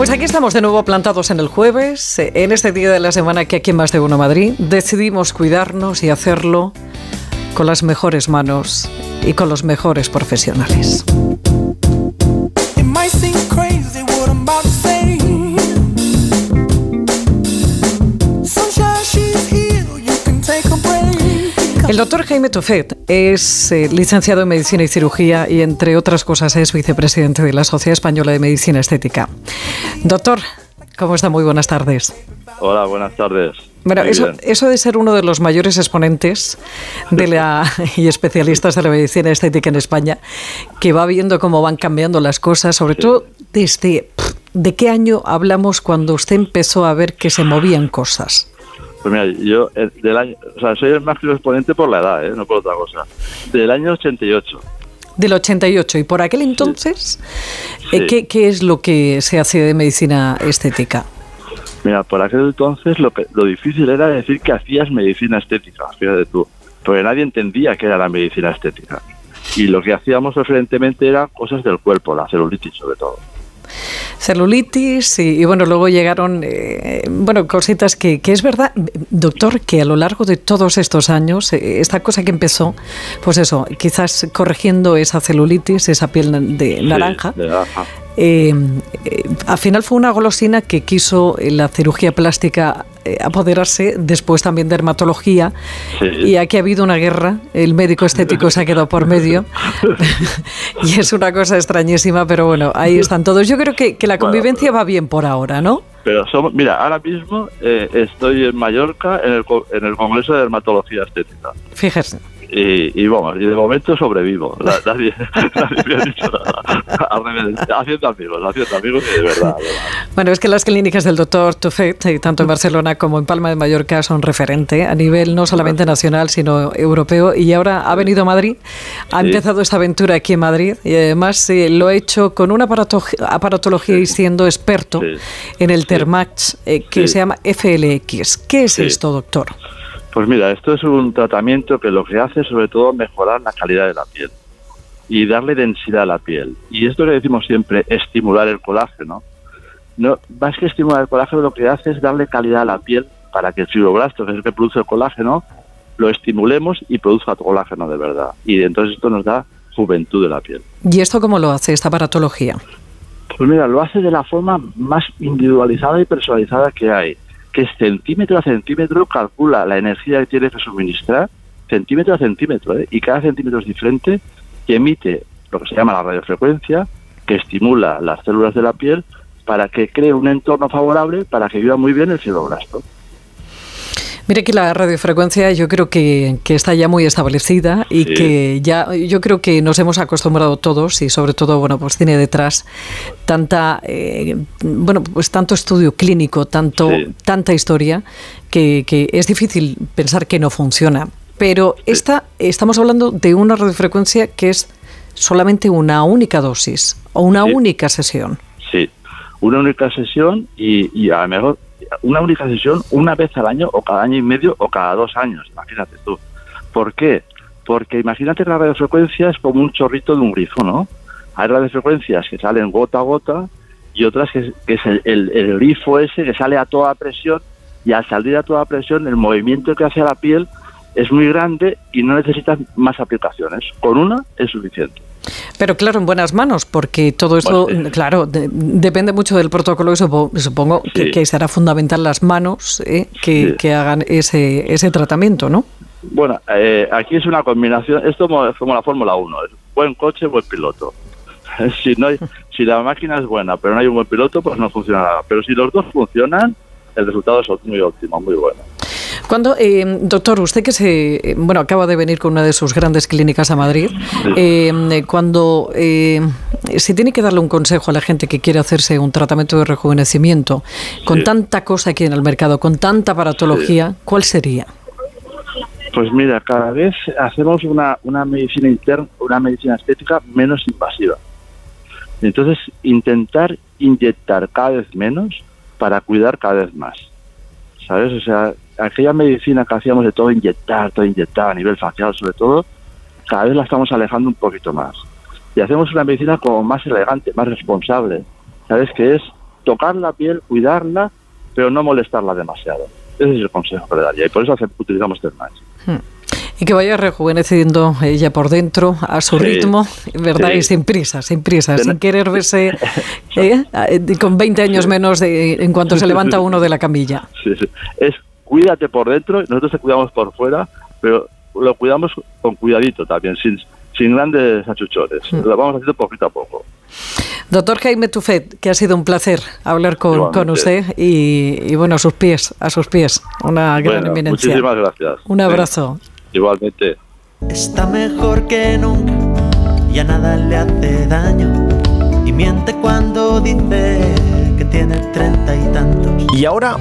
Pues aquí estamos de nuevo plantados en el jueves, en este día de la semana que aquí en Más de Uno Madrid decidimos cuidarnos y hacerlo con las mejores manos y con los mejores profesionales. El doctor Jaime Tofet es eh, licenciado en Medicina y Cirugía y, entre otras cosas, es vicepresidente de la Sociedad Española de Medicina Estética. Doctor, ¿cómo está? Muy buenas tardes. Hola, buenas tardes. Bueno, eso, eso, de ser uno de los mayores exponentes de la, y especialistas de la medicina estética en España, que va viendo cómo van cambiando las cosas, sobre todo desde... ¿De qué año hablamos cuando usted empezó a ver que se movían cosas? Pues mira, yo eh, del año, o sea, soy el máximo exponente por la edad, ¿eh? no por otra cosa. Del año 88. Del 88. ¿Y por aquel entonces eh, ¿qué, ¿qué, es lo que se hace de medicina estética? Mira, por aquel entonces lo, que, lo difícil era decir que hacías medicina estética, fíjate tú, porque nadie entendía qué era la medicina estética. Y lo que hacíamos preferentemente era cosas del cuerpo, la celulitis sobre todo celulitis y, bueno, luego llegaron, eh, bueno, cositas que, que, es verdad, doctor, que a lo largo de todos estos años, eh, esta cosa que empezó, pues eso, quizás corrigiendo esa celulitis, esa piel de naranja, eh, eh, al final fue una golosina que quiso la cirugía plástica apoderarse, después también dermatología, y aquí ha habido una guerra, el médico estético se ha quedado por medio, y es una cosa extrañísima, pero bueno, ahí están todos. Yo creo que, que la convivencia va bien por ahora, ¿no? Pero somos, mira, ahora mismo eh, estoy en Mallorca en el, en el Congreso de Dermatología Estética. Fíjese. Y, y, bueno, y de momento sobrevivo. Nadie, nadie me ha dicho nada. Haciendo amigos, haciendo amigos de verdad, Bueno, es que las clínicas del doctor Tufet, eh, tanto en Barcelona como en Palma de Mallorca, son referente a nivel no solamente nacional, sino europeo. Y ahora ha venido a Madrid, ha empezado esta aventura aquí en Madrid y además eh, lo ha hecho con una aparatología y siendo experto en el Termax, eh, que se llama FLX. ¿Qué es esto, doctor? Pues mira, esto es un tratamiento que lo que hace es sobre todo mejorar la calidad de la piel y darle densidad a la piel. Y esto que decimos siempre, estimular el colágeno. No, más que estimular el colágeno, lo que hace es darle calidad a la piel para que el fibroblasto, que es el que produce el colágeno, lo estimulemos y produzca colágeno de verdad. Y entonces esto nos da juventud de la piel. ¿Y esto cómo lo hace esta aparatología? Pues mira, lo hace de la forma más individualizada y personalizada que hay que centímetro a centímetro calcula la energía que tiene que suministrar, centímetro a centímetro, ¿eh? y cada centímetro es diferente, y emite lo que se llama la radiofrecuencia, que estimula las células de la piel para que cree un entorno favorable para que viva muy bien el fibroblasto. Mire que la radiofrecuencia yo creo que, está ya muy establecida y que ya yo creo que nos hemos acostumbrado todos y sobre todo bueno pues tiene detrás tanta eh, bueno pues tanto estudio clínico tanto tanta historia que, es difícil pensar que no funciona. Pero esta estamos hablando de una radiofrecuencia que es solamente una única dosis o una única sesión. Sí una única sesión y, y a lo mejor una única sesión una vez al año o cada año y medio o cada dos años, imagínate tú. ¿Por qué? Porque imagínate que la radiofrecuencia es como un chorrito de un grifo, ¿no? Hay radiofrecuencias que salen gota a gota y otras que, es el, el, grifo ese que sale a toda presión y al salir a toda presión el movimiento que hace la piel es muy grande y no necesitas más aplicaciones. Con una es suficiente. Pero claro, en buenas manos, porque todo esto, claro, depende mucho del protocolo y supongo, que, será fundamental las manos eh, que, hagan ese, ese tratamiento, ¿no? Bueno, eh, aquí es una combinación, esto es como la Fórmula 1, buen coche, buen piloto. si, no hay, si la máquina es buena, pero no hay un buen piloto, pues no funciona nada. Pero si los dos funcionan, el resultado es muy óptimo, muy bueno. Cuando, eh, doctor, usted que se, bueno, acaba de venir con una de sus grandes clínicas a Madrid, eh, cuando eh, se tiene que darle un consejo a la gente que quiere hacerse un tratamiento de rejuvenecimiento, con tanta cosa aquí en el mercado, con tanta aparatología, ¿cuál sería? Pues mira, cada vez hacemos una, una medicina interna, una medicina estética menos invasiva. Entonces, intentar inyectar cada vez menos para cuidar cada vez más. ¿Sabes? O sea, aquella medicina que hacíamos de todo inyectar, todo inyectar a nivel facial sobre todo, cada vez la estamos alejando un poquito más. Y hacemos una medicina como más elegante, más responsable. ¿Sabes? Que es tocar la piel, cuidarla, pero no molestarla demasiado. Ese es el consejo que le daría y por eso utilizamos Thermax. Hmm. Y que vaya rejuveneciendo ella por dentro a su ritmo, ¿verdad? Y sin prisa, sin prisa, sin querer verse ¿eh? con 20 años menos de, en cuanto se levanta uno de la camilla. Sí, sí. Es cuídate por dentro, nosotros te cuidamos por fuera, pero lo cuidamos con cuidadito también, sin, sin grandes achuchones. Hmm. Lo vamos haciendo poquito a poco. Doctor Jaime Tufet, que ha sido un placer hablar con, con usted y, bueno, a sus pies, a sus pies, una gran eminencia. Muchísimas gracias. Un abrazo. Igualmente. Está mejor que nunca, ya nada le hace daño. Y miente cuando dice que tiene treinta y tantos. Y ahora